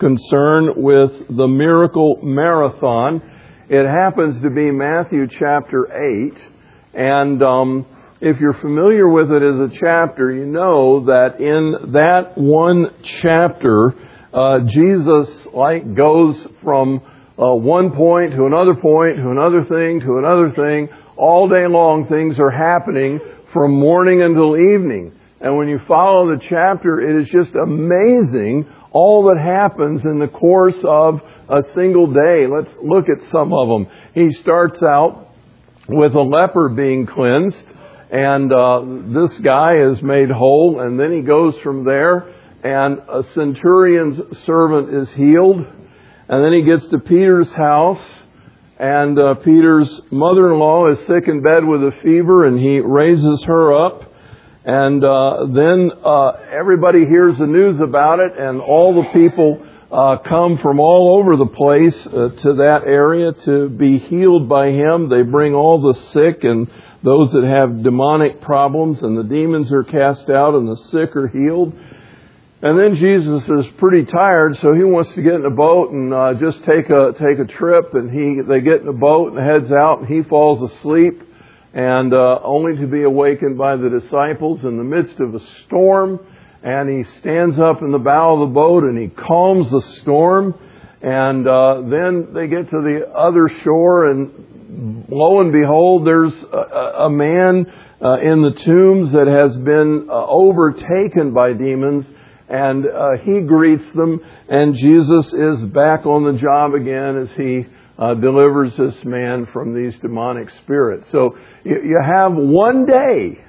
concern with the miracle marathon. It happens to be Matthew chapter 8. And um, if you're familiar with it as a chapter, you know that in that one chapter, uh, Jesus like goes from uh, one point to another point to another thing to another thing. All day long, things are happening from morning until evening. And when you follow the chapter, it is just amazing all that happens in the course of a single day. Let's look at some of them. He starts out with a leper being cleansed, and uh, this guy is made whole, and then he goes from there, and a centurion's servant is healed, and then he gets to Peter's house, and uh, Peter's mother-in-law is sick in bed with a fever, and he raises her up. And uh, then uh, everybody hears the news about it, and all the people uh, come from all over the place uh, to that area to be healed by him. They bring all the sick and those that have demonic problems, and the demons are cast out, and the sick are healed. And then Jesus is pretty tired, so he wants to get in a boat and uh, just take a take a trip. And he they get in a boat and heads out, and he falls asleep and uh, only to be awakened by the disciples in the midst of a storm. And he stands up in the bow of the boat and he calms the storm. And uh, then they get to the other shore, and lo and behold, there's a, a man uh, in the tombs that has been uh, overtaken by demons. And uh, he greets them, and Jesus is back on the job again as he uh, delivers this man from these demonic spirits. So you have one day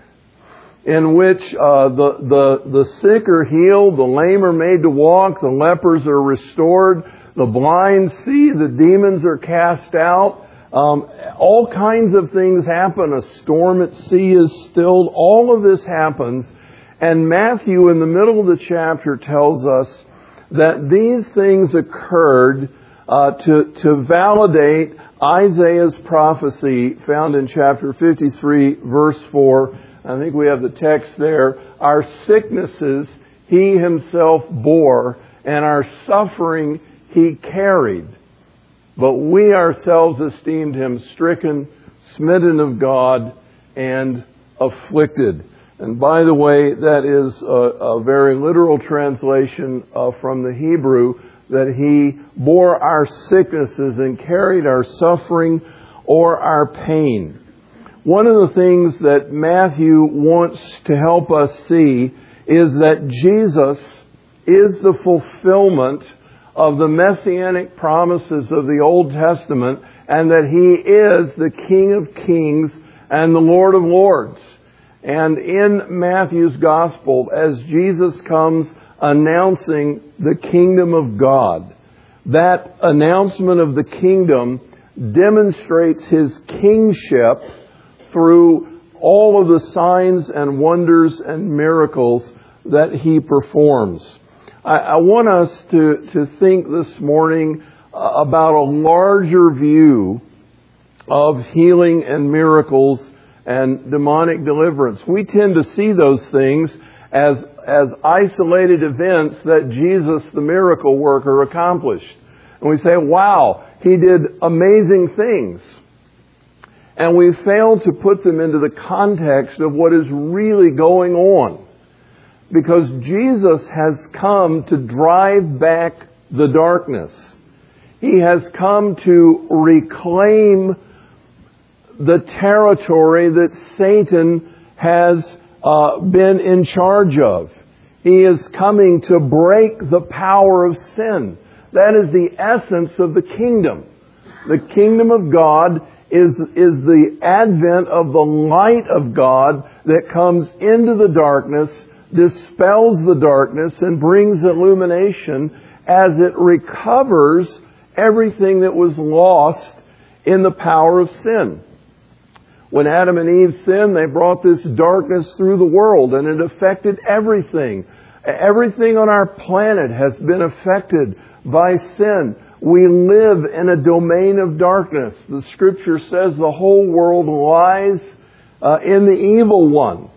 in which uh, the, the, the sick are healed, the lame are made to walk, the lepers are restored, the blind see, the demons are cast out. Um, all kinds of things happen. A storm at sea is stilled. All of this happens. And Matthew, in the middle of the chapter, tells us that these things occurred uh, to, to validate Isaiah's prophecy found in chapter 53, verse 4. I think we have the text there. Our sicknesses he himself bore, and our suffering he carried. But we ourselves esteemed him stricken, smitten of God, and afflicted. And by the way, that is a, a very literal translation uh, from the Hebrew that he bore our sicknesses and carried our suffering or our pain. One of the things that Matthew wants to help us see is that Jesus is the fulfillment of the messianic promises of the Old Testament and that he is the King of Kings and the Lord of Lords. And in Matthew's Gospel, as Jesus comes announcing the kingdom of God. That announcement of the kingdom demonstrates his kingship through all of the signs and wonders and miracles that he performs. I, I want us to, to think this morning uh, about a larger view of healing and miracles and demonic deliverance. We tend to see those things as, as isolated events that Jesus, the miracle worker, accomplished. And we say, wow, he did amazing things. And we fail to put them into the context of what is really going on. Because Jesus has come to drive back the darkness. He has come to reclaim the territory that Satan has uh, been in charge of. He is coming to break the power of sin. That is the essence of the kingdom. The kingdom of God is, is the advent of the light of God that comes into the darkness, dispels the darkness, and brings illumination as it recovers everything that was lost in the power of sin. When Adam and Eve sinned, they brought this darkness through the world and it affected everything. Everything on our planet has been affected by sin. We live in a domain of darkness. The scripture says the whole world lies uh, in the evil one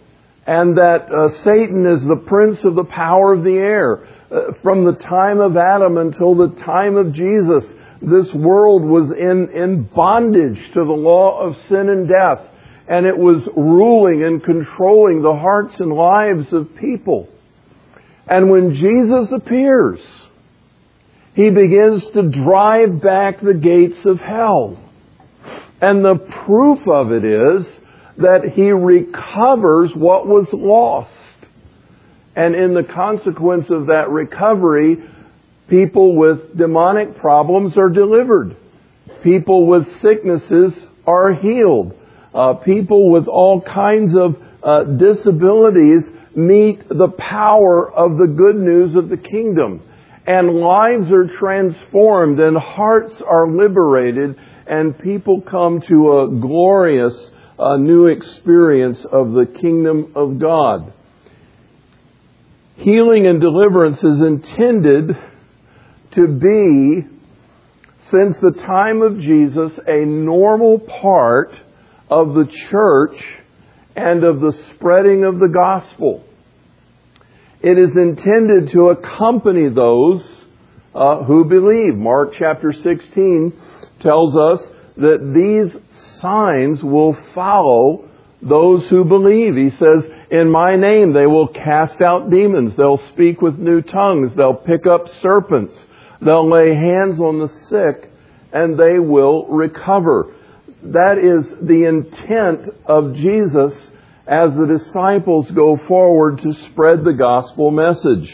and that uh, Satan is the prince of the power of the air. uh, from the time of Adam until the time of Jesus, this world was in, in bondage to the law of sin and death. And it was ruling and controlling the hearts and lives of people. And when Jesus appears, he begins to drive back the gates of hell. And the proof of it is that he recovers what was lost. And in the consequence of that recovery, people with demonic problems are delivered. People with sicknesses are healed. Uh, people with all kinds of uh, disabilities meet the power of the good news of the kingdom. And lives are transformed and hearts are liberated and people come to a glorious uh, new experience of the kingdom of God. Healing and deliverance is intended to be, since the time of Jesus, a normal part of the church and of the spreading of the gospel. It is intended to accompany those uh, who believe. Mark chapter 16 tells us that these signs will follow those who believe. He says, in my name they will cast out demons. They'll speak with new tongues. They'll pick up serpents. They'll lay hands on the sick and they will recover. That is the intent of Jesus as the disciples go forward to spread the gospel message.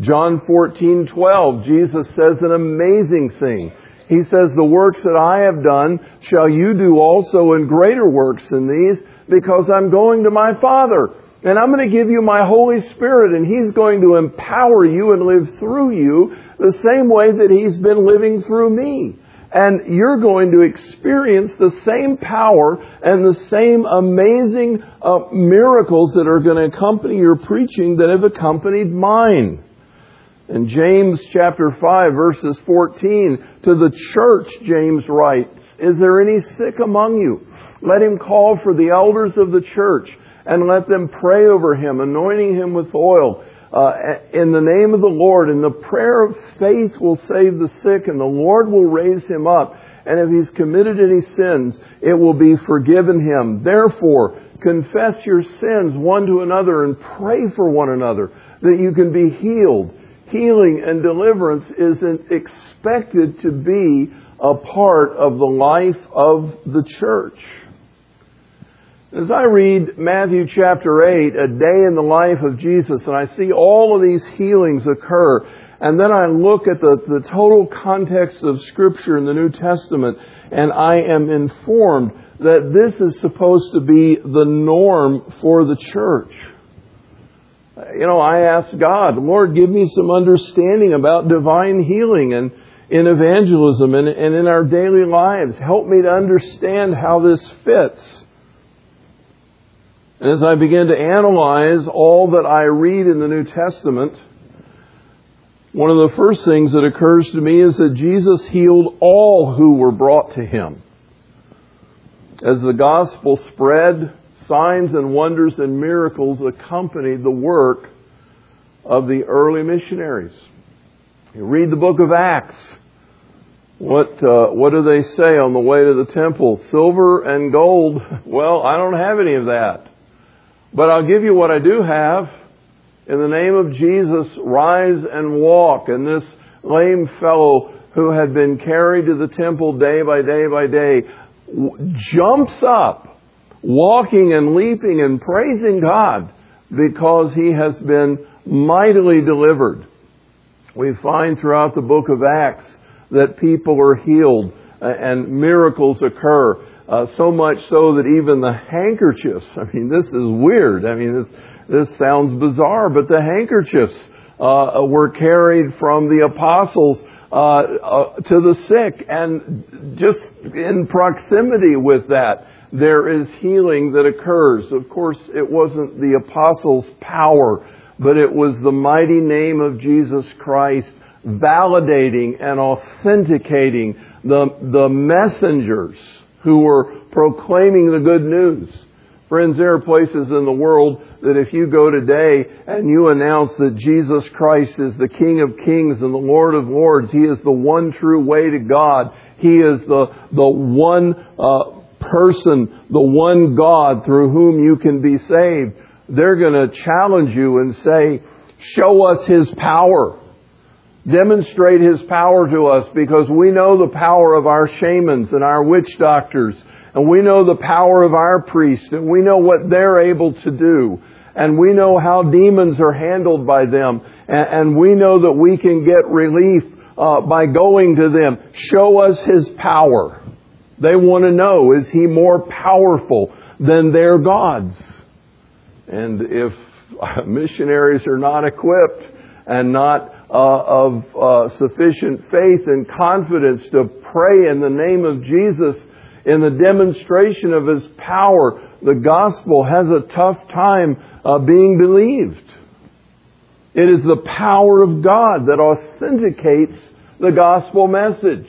John 14:12 Jesus says an amazing thing. He says, The works that I have done shall you do also in greater works than these, because I'm going to my Father. And I'm going to give you my Holy Spirit, and He's going to empower you and live through you the same way that He's been living through me. And you're going to experience the same power and the same amazing uh, miracles that are going to accompany your preaching that have accompanied mine. In James chapter 5 verses 14, to the church, James writes, Is there any sick among you? Let him call for the elders of the church and let them pray over him, anointing him with oil uh, in the name of the Lord. And the prayer of faith will save the sick and the Lord will raise him up. And if he's committed any sins, it will be forgiven him. Therefore, confess your sins one to another and pray for one another that you can be healed healing and deliverance is expected to be a part of the life of the church. As I read Matthew chapter 8, a day in the life of Jesus, and I see all of these healings occur, and then I look at the, the total context of Scripture in the New Testament, and I am informed that this is supposed to be the norm for the church you know, I ask God, Lord, give me some understanding about divine healing and in evangelism and, and in our daily lives. Help me to understand how this fits. As I begin to analyze all that I read in the New Testament, one of the first things that occurs to me is that Jesus healed all who were brought to him. As the gospel spread, signs and wonders and miracles accompanied the work of the early missionaries. You read the book of Acts. What uh, what do they say on the way to the temple? Silver and gold. Well, I don't have any of that, but I'll give you what I do have. In the name of Jesus, rise and walk. And this lame fellow who had been carried to the temple day by day by day jumps up walking and leaping and praising God because he has been mightily delivered. We find throughout the book of Acts that people are healed and miracles occur. Uh, so much so that even the handkerchiefs, I mean, this is weird. I mean, this, this sounds bizarre, but the handkerchiefs uh, were carried from the apostles uh, uh, to the sick, and just in proximity with that, there is healing that occurs. Of course, it wasn't the apostles' power, but it was the mighty name of Jesus Christ validating and authenticating the, the messengers who were proclaiming the good news. Friends, there are places in the world that if you go today and you announce that Jesus Christ is the King of Kings and the Lord of Lords, He is the one true way to God, He is the, the one uh, person, the one God through whom you can be saved, they're going to challenge you and say, show us His power. Demonstrate His power to us because we know the power of our shamans and our witch doctors and we know the power of our priests, and we know what they're able to do, and we know how demons are handled by them, and, we know that we can get relief uh, by going to them. Show us His power. They want to know, is He more powerful than their gods? And if missionaries are not equipped and not of uh, sufficient faith and confidence to pray in the name of Jesus, in the demonstration of His power, the gospel has a tough time uh, being believed. It is the power of God that authenticates the gospel message.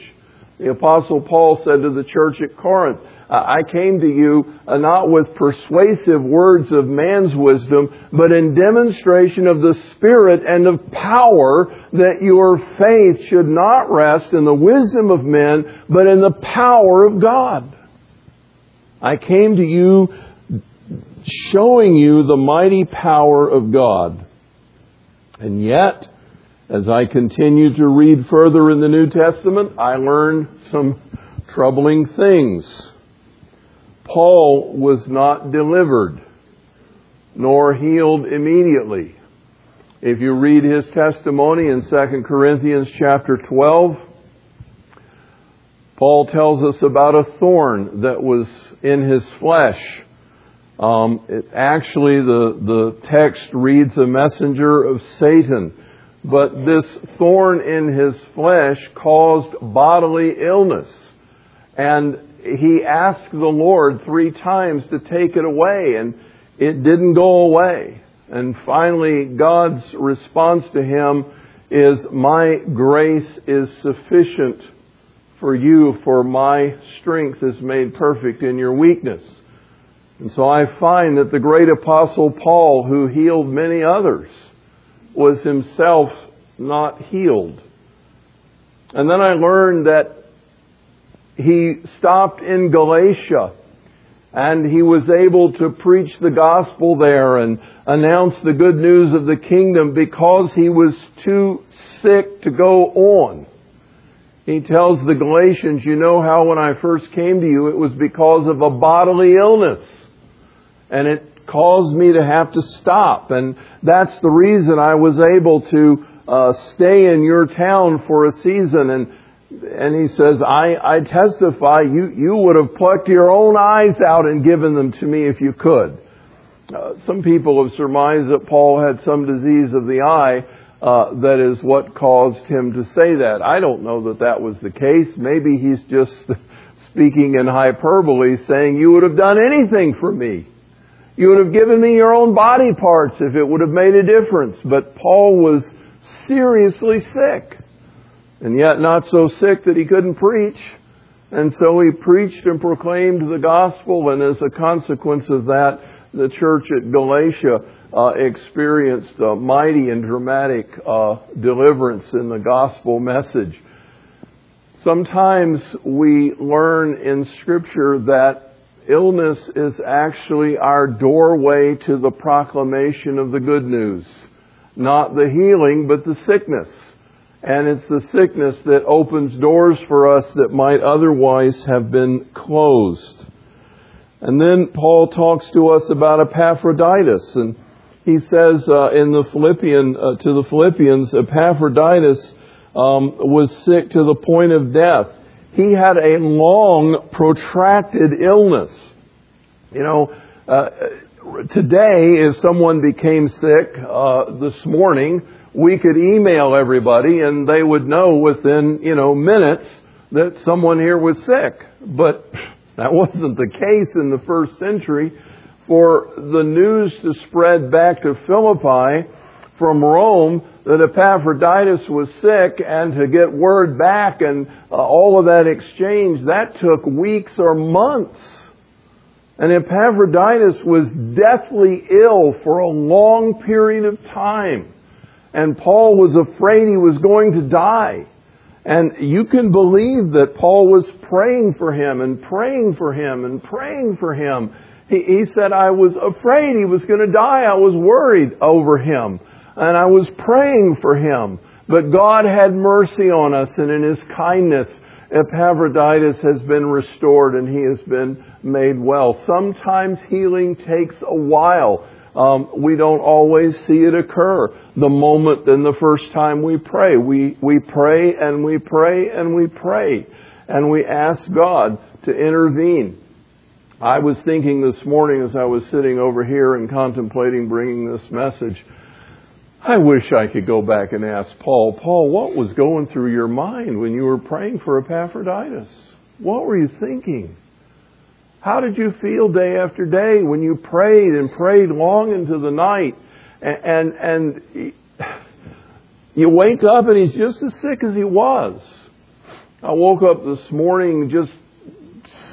The apostle Paul said to the church at Corinth, I came to you uh, not with persuasive words of man's wisdom, but in demonstration of the Spirit and of power, that your faith should not rest in the wisdom of men, but in the power of God. I came to you showing you the mighty power of God. And yet, as I continue to read further in the New Testament, I learn some troubling things. Paul was not delivered nor healed immediately. If you read his testimony in 2 Corinthians chapter 12, Paul tells us about a thorn that was in his flesh. Um, it, actually, the, the text reads a messenger of Satan. But this thorn in his flesh caused bodily illness. And he asked the Lord three times to take it away, and it didn't go away. And finally, God's response to him is, My grace is sufficient for you, for my strength is made perfect in your weakness. And so I find that the great apostle Paul, who healed many others, was himself not healed. And then I learned that he stopped in Galatia and he was able to preach the gospel there and announce the good news of the kingdom because he was too sick to go on. He tells the Galatians, you know how when I first came to you, it was because of a bodily illness. And it caused me to have to stop. And that's the reason I was able to uh, stay in your town for a season. And, and he says, I, I testify you, you would have plucked your own eyes out and given them to me if you could. Uh, some people have surmised that Paul had some disease of the eye uh, that is what caused him to say that. I don't know that that was the case. Maybe he's just speaking in hyperbole, saying, You would have done anything for me. You would have given me your own body parts if it would have made a difference. But Paul was seriously sick, and yet not so sick that he couldn't preach. And so he preached and proclaimed the gospel, and as a consequence of that, the church at Galatia uh, experienced a mighty and dramatic uh, deliverance in the gospel message. Sometimes we learn in Scripture that illness is actually our doorway to the proclamation of the good news. Not the healing, but the sickness. And it's the sickness that opens doors for us that might otherwise have been closed. And then Paul talks to us about Epaphroditus and he says uh, in the Philippian uh, to the Philippians, Epaphroditus um, was sick to the point of death. He had a long, protracted illness. You know, uh, today, if someone became sick uh, this morning, we could email everybody and they would know within, you know, minutes that someone here was sick. But that wasn't the case in the first century for the news to spread back to Philippi from Rome that Epaphroditus was sick and to get word back and uh, all of that exchange, that took weeks or months. And Epaphroditus was deathly ill for a long period of time. And Paul was afraid he was going to die. And you can believe that Paul was praying for him and praying for him and praying for him. He, he said, I was afraid he was going to die. I was worried over him. And I was praying for him. But God had mercy on us and in His kindness, Epaphroditus has been restored and he has been made well. Sometimes healing takes a while. Um, we don't always see it occur the moment and the first time we pray. We, we pray and we pray and we pray and we ask God to intervene. I was thinking this morning as I was sitting over here and contemplating bringing this message, I wish I could go back and ask Paul, Paul, what was going through your mind when you were praying for Epaphroditus? What were you thinking? How did you feel day after day when you prayed and prayed long into the night and, and, and you wake up and he's just as sick as he was? I woke up this morning just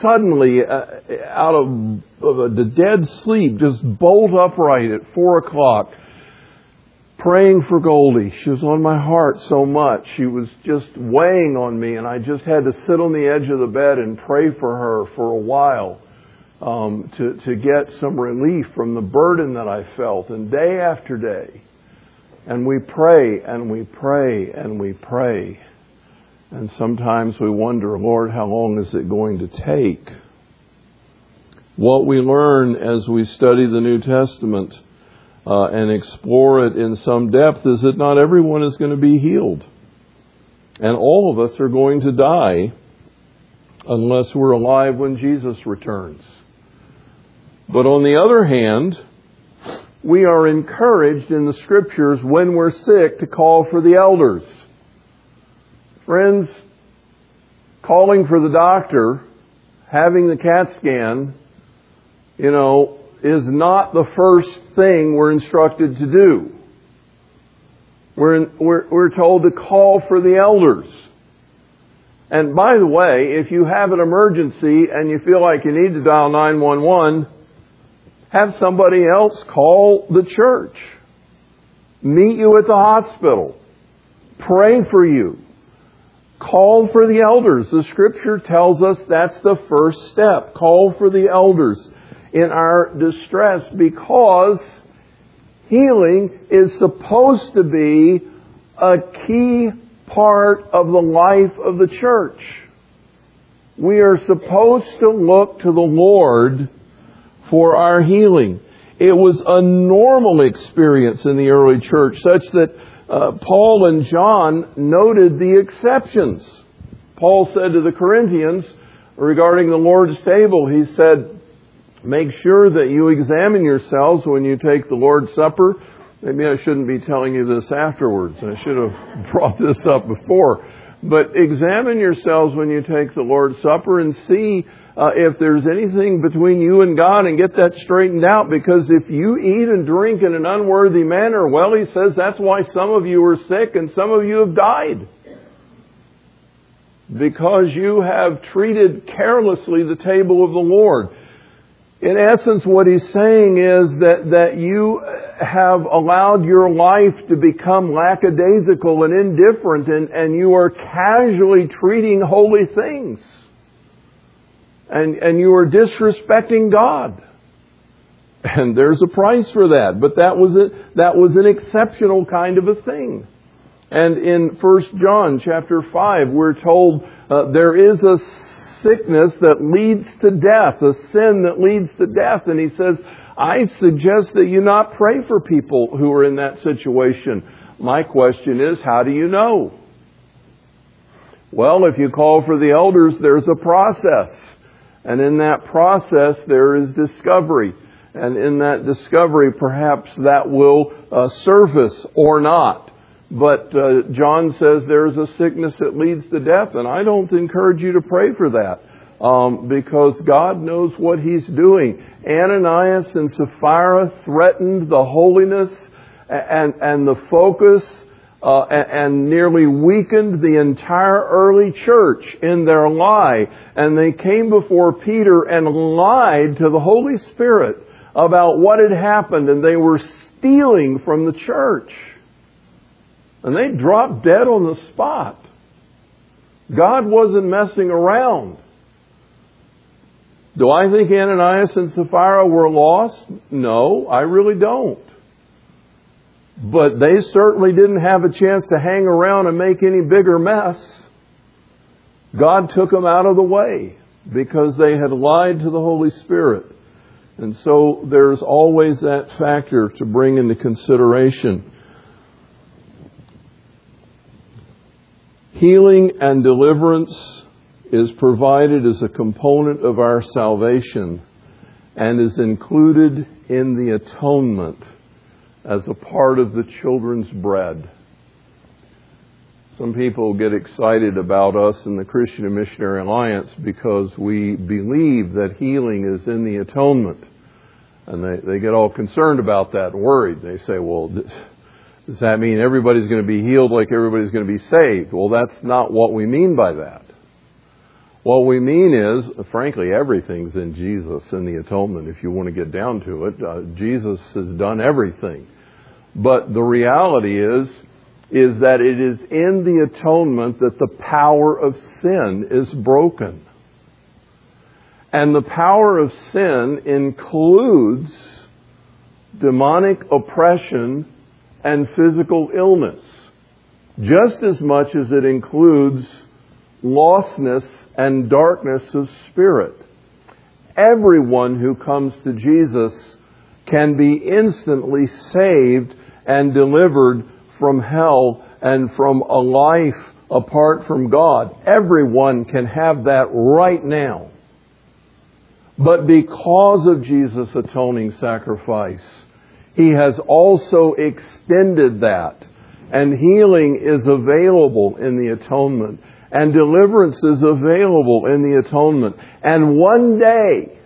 suddenly uh, out of, of a dead sleep, just bolt upright at four o'clock praying for Goldie. She was on my heart so much. She was just weighing on me, and I just had to sit on the edge of the bed and pray for her for a while um, to to get some relief from the burden that I felt. And day after day, and we pray and we pray and we pray, and sometimes we wonder, Lord, how long is it going to take? What we learn as we study the New Testament uh, and explore it in some depth is that not everyone is going to be healed. And all of us are going to die unless we're alive when Jesus returns. But on the other hand, we are encouraged in the scriptures when we're sick to call for the elders. Friends, calling for the doctor, having the CAT scan, you know, is not the first thing we're instructed to do. We're, in, we're, we're told to call for the elders. And by the way, if you have an emergency and you feel like you need to dial 911, have somebody else call the church. Meet you at the hospital. Pray for you. Call for the elders. The scripture tells us that's the first step. Call for the elders in our distress because healing is supposed to be a key part of the life of the church. We are supposed to look to the Lord for our healing. It was a normal experience in the early church, such that uh, Paul and John noted the exceptions. Paul said to the Corinthians regarding the Lord's table, he said, Make sure that you examine yourselves when you take the Lord's Supper. Maybe I shouldn't be telling you this afterwards. I should have brought this up before. But examine yourselves when you take the Lord's Supper and see uh, if there's anything between you and God and get that straightened out because if you eat and drink in an unworthy manner, well, he says that's why some of you are sick and some of you have died. Because you have treated carelessly the table of the Lord in essence, what he's saying is that, that you have allowed your life to become lackadaisical and indifferent and, and you are casually treating holy things. And, and you are disrespecting God. And there's a price for that. But that was a, that was an exceptional kind of a thing. And in 1 John chapter 5, we're told uh, there is a sickness that leads to death, a sin that leads to death. And he says, I suggest that you not pray for people who are in that situation. My question is, how do you know? Well, if you call for the elders, there's a process. And in that process, there is discovery. And in that discovery, perhaps that will uh, surface or not. But uh, John says there's a sickness that leads to death, and I don't encourage you to pray for that um, because God knows what He's doing. Ananias and Sapphira threatened the holiness and, and the focus uh, and, and nearly weakened the entire early church in their lie. And they came before Peter and lied to the Holy Spirit about what had happened, and they were stealing from the church. And they dropped dead on the spot. God wasn't messing around. Do I think Ananias and Sapphira were lost? No, I really don't. But they certainly didn't have a chance to hang around and make any bigger mess. God took them out of the way because they had lied to the Holy Spirit. And so there's always that factor to bring into consideration. Healing and deliverance is provided as a component of our salvation and is included in the atonement as a part of the children's bread. Some people get excited about us in the Christian and Missionary Alliance because we believe that healing is in the atonement. And they, they get all concerned about that and worried. They say, well, does that mean everybody's going to be healed like everybody's going to be saved? Well, that's not what we mean by that. What we mean is, frankly, everything's in Jesus in the atonement, if you want to get down to it. Uh, Jesus has done everything. But the reality is, is that it is in the atonement that the power of sin is broken. And the power of sin includes demonic oppression and physical illness, just as much as it includes lostness and darkness of spirit. Everyone who comes to Jesus can be instantly saved and delivered from hell and from a life apart from God. Everyone can have that right now. But because of Jesus' atoning sacrifice, He has also extended that. And healing is available in the atonement. And deliverance is available in the atonement. And one day,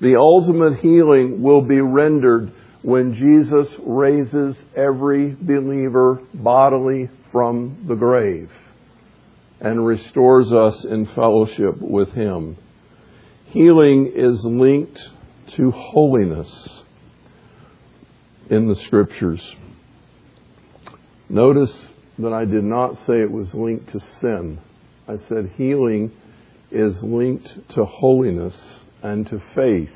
the ultimate healing will be rendered when Jesus raises every believer bodily from the grave and restores us in fellowship with Him. Healing is linked to holiness in the Scriptures. Notice that I did not say it was linked to sin. I said healing is linked to holiness and to faith.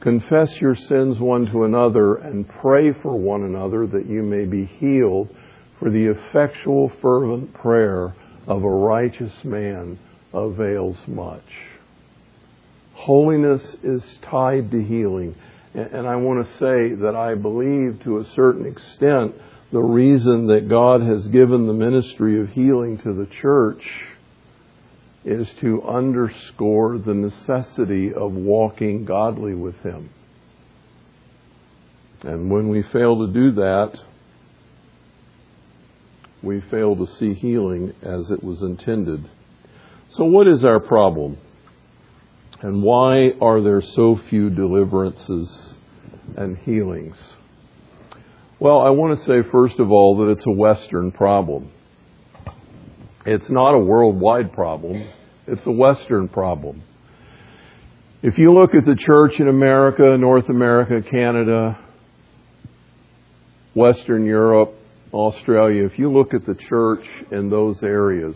Confess your sins one to another and pray for one another that you may be healed, for the effectual, fervent prayer of a righteous man avails much. Holiness is tied to healing. And I want to say that I believe to a certain extent the reason that God has given the ministry of healing to the church is to underscore the necessity of walking godly with Him. And when we fail to do that, we fail to see healing as it was intended. So, what is our problem? And why are there so few deliverances and healings? Well, I want to say, first of all, that it's a Western problem. It's not a worldwide problem. It's a Western problem. If you look at the church in America, North America, Canada, Western Europe, Australia, if you look at the church in those areas,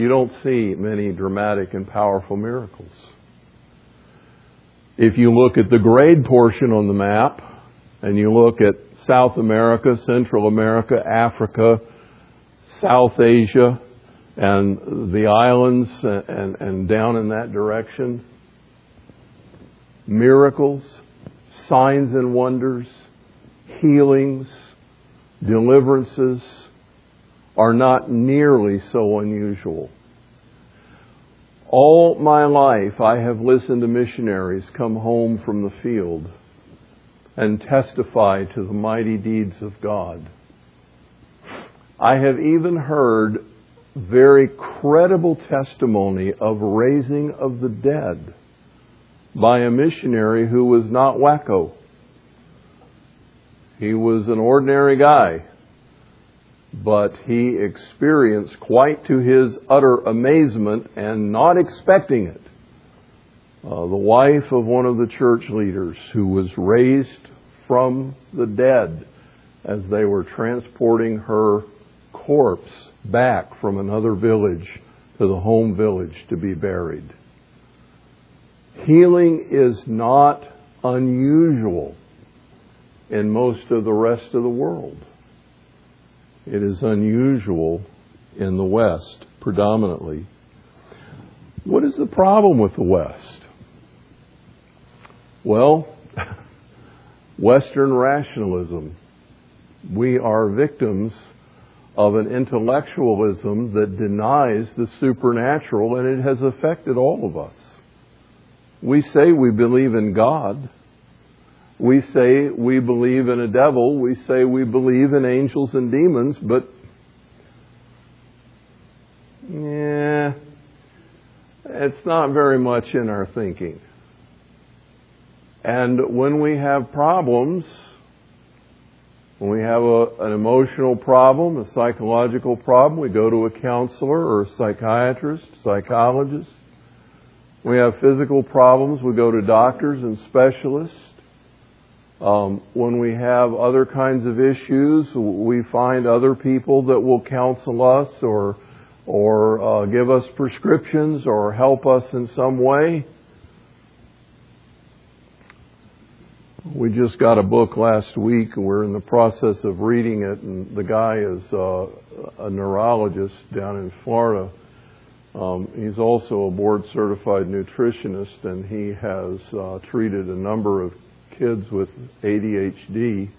you don't see many dramatic and powerful miracles. If you look at the grade portion on the map, and you look at South America, Central America, Africa, South Asia, and the islands and, and down in that direction. Miracles, signs and wonders, healings, deliverances are not nearly so unusual. All my life I have listened to missionaries come home from the field and testify to the mighty deeds of God. I have even heard very credible testimony of raising of the dead by a missionary who was not wacko. He was an ordinary guy, but he experienced quite to his utter amazement and not expecting it. Uh, the wife of one of the church leaders who was raised from the dead as they were transporting her corpse back from another village to the home village to be buried. Healing is not unusual in most of the rest of the world. It is unusual in the West predominantly. What is the problem with the West? Well, Western rationalism. We are victims of an intellectualism that denies the supernatural, and it has affected all of us. We say we believe in God. We say we believe in a devil. We say we believe in angels and demons, but yeah, it's not very much in our thinking. And when we have problems, when we have a, an emotional problem, a psychological problem, we go to a counselor or a psychiatrist, psychologist. We have physical problems, we go to doctors and specialists. Um, when we have other kinds of issues, we find other people that will counsel us or or uh, give us prescriptions or help us in some way. We just got a book last week. And we're in the process of reading it, and the guy is uh, a neurologist down in Florida. Um, he's also a board certified nutritionist, and he has uh, treated a number of kids with ADHD.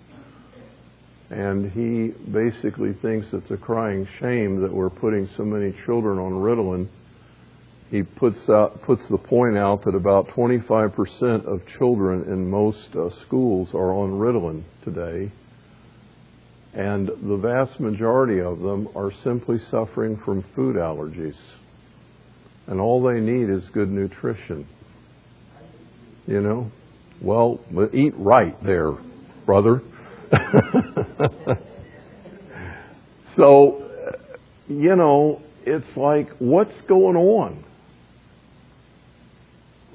And he basically thinks it's a crying shame that we're putting so many children on Ritalin he puts out puts the point out that about 25% of children in most uh, schools are on Ritalin today, and the vast majority of them are simply suffering from food allergies, and all they need is good nutrition. You know, well, eat right there, brother. so, you know, it's like, what's going on?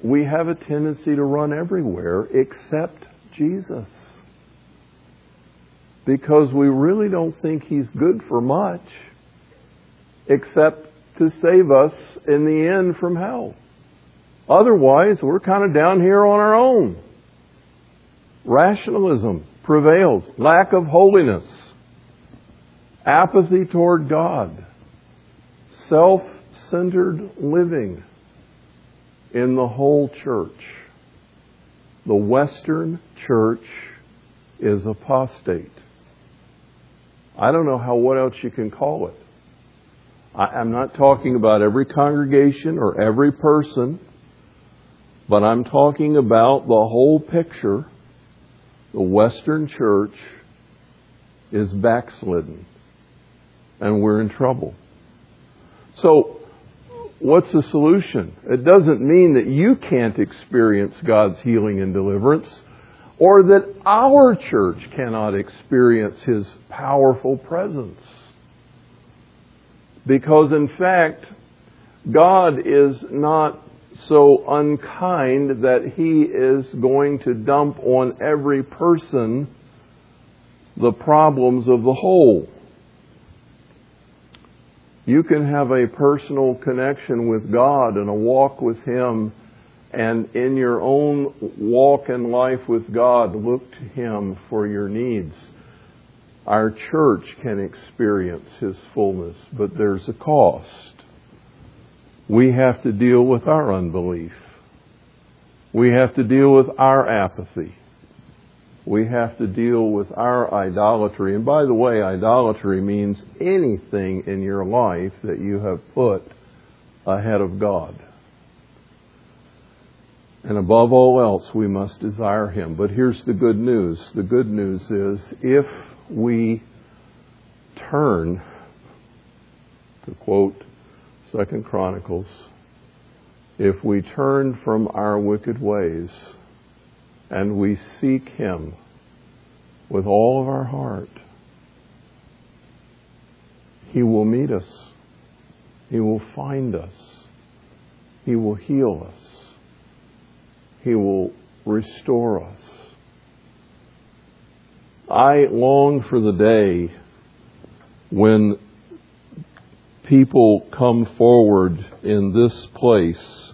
we have a tendency to run everywhere except Jesus. Because we really don't think He's good for much except to save us in the end from hell. Otherwise, we're kind of down here on our own. Rationalism prevails, lack of holiness, apathy toward God, self centered living in the whole church. The Western church is apostate. I don't know how what else you can call it. I, am not talking about every congregation or every person, but I'm talking about the whole picture. The Western church is backslidden, and we're in trouble. So, what's the solution? It doesn't mean that you can't experience God's healing and deliverance or that our church cannot experience His powerful presence. Because in fact, God is not so unkind that He is going to dump on every person the problems of the whole. You can have a personal connection with God and a walk with Him, and in your own walk and life with God, look to Him for your needs. Our church can experience His fullness, but there's a cost. We have to deal with our unbelief. We have to deal with our apathy we have to deal with our idolatry. And by the way, idolatry means anything in your life that you have put ahead of God. And above all else, we must desire Him. But here's the good news. The good news is if we turn, to quote Second Chronicles, if we turn from our wicked ways, and we seek Him, with all of our heart, He will meet us. He will find us. He will heal us. He will restore us. I long for the day when people come forward in this place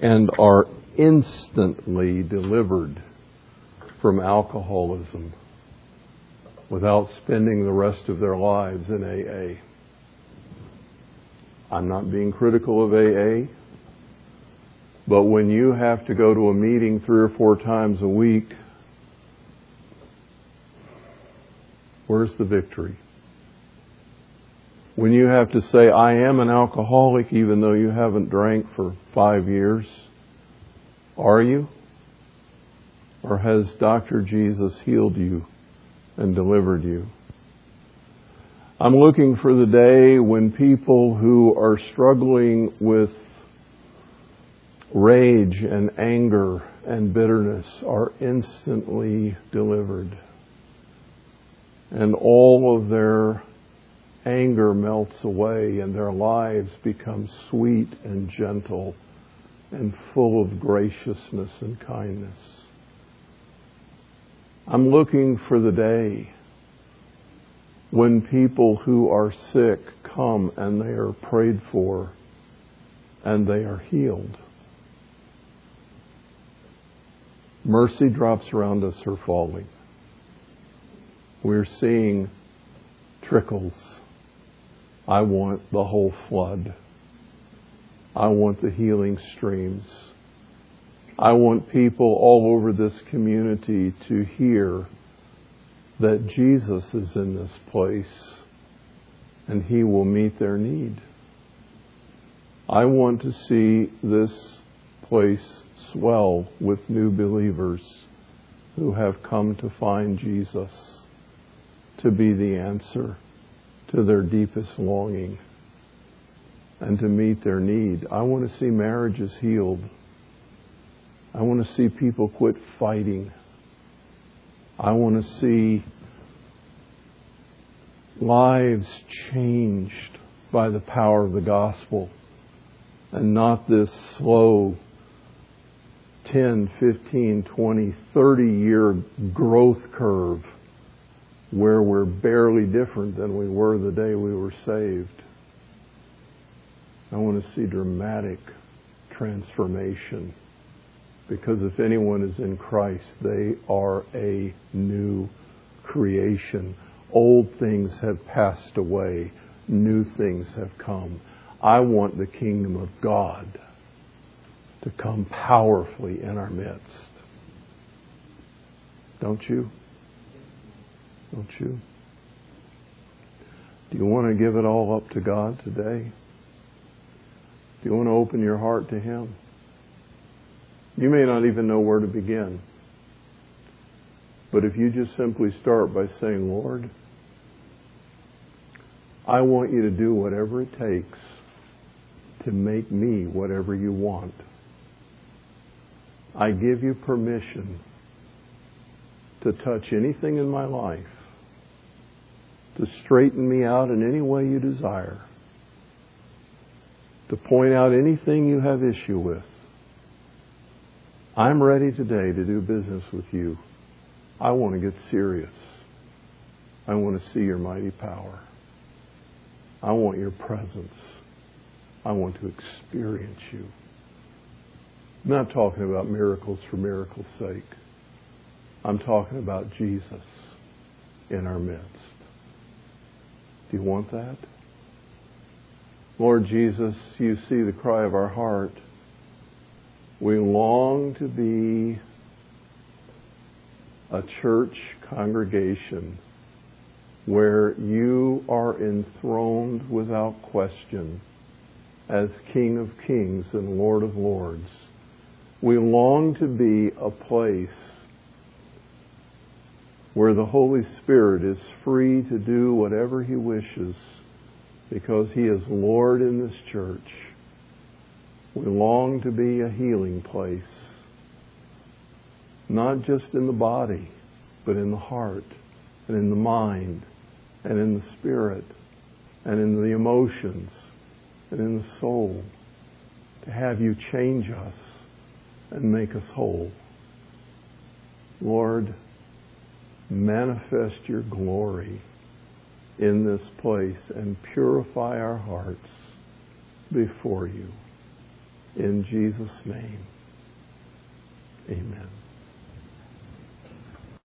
and are instantly delivered from alcoholism without spending the rest of their lives in AA. I'm not being critical of AA, but when you have to go to a meeting three or four times a week, where's the victory? When you have to say, I am an alcoholic even though you haven't drank for five years, are you? Or has Dr. Jesus healed you and delivered you? I'm looking for the day when people who are struggling with rage and anger and bitterness are instantly delivered. And all of their anger melts away and their lives become sweet and gentle and full of graciousness and kindness. I'm looking for the day when people who are sick come and they are prayed for and they are healed. Mercy drops around us are falling. We're seeing trickles. I want the whole flood. I want the healing streams. I want people all over this community to hear that Jesus is in this place and he will meet their need. I want to see this place swell with new believers who have come to find Jesus to be the answer to their deepest longing and to meet their need. I want to see marriages healed. I want to see people quit fighting. I want to see lives changed by the power of the gospel and not this slow 10, 15, 20, 30 year growth curve where we're barely different than we were the day we were saved. I want to see dramatic transformation because if anyone is in Christ, they are a new creation. Old things have passed away, new things have come. I want the kingdom of God to come powerfully in our midst. Don't you? Don't you? Do you want to give it all up to God today? Do you want to open your heart to Him? You may not even know where to begin. But if you just simply start by saying, Lord, I want you to do whatever it takes to make me whatever you want. I give you permission to touch anything in my life, to straighten me out in any way you desire, to point out anything you have issue with. I'm ready today to do business with you. I want to get serious. I want to see your mighty power. I want your presence. I want to experience you. I'm not talking about miracles for miracles' sake. I'm talking about Jesus in our midst. Do you want that? Lord Jesus, you see the cry of our heart. We long to be a church congregation where you are enthroned without question as King of Kings and Lord of Lords. We long to be a place where the Holy Spirit is free to do whatever He wishes because He is Lord in this church. We long to be a healing place, not just in the body, but in the heart and in the mind and in the spirit and in the emotions and in the soul to have you change us and make us whole. Lord, manifest your glory in this place and purify our hearts before you. In Jesus' name, amen.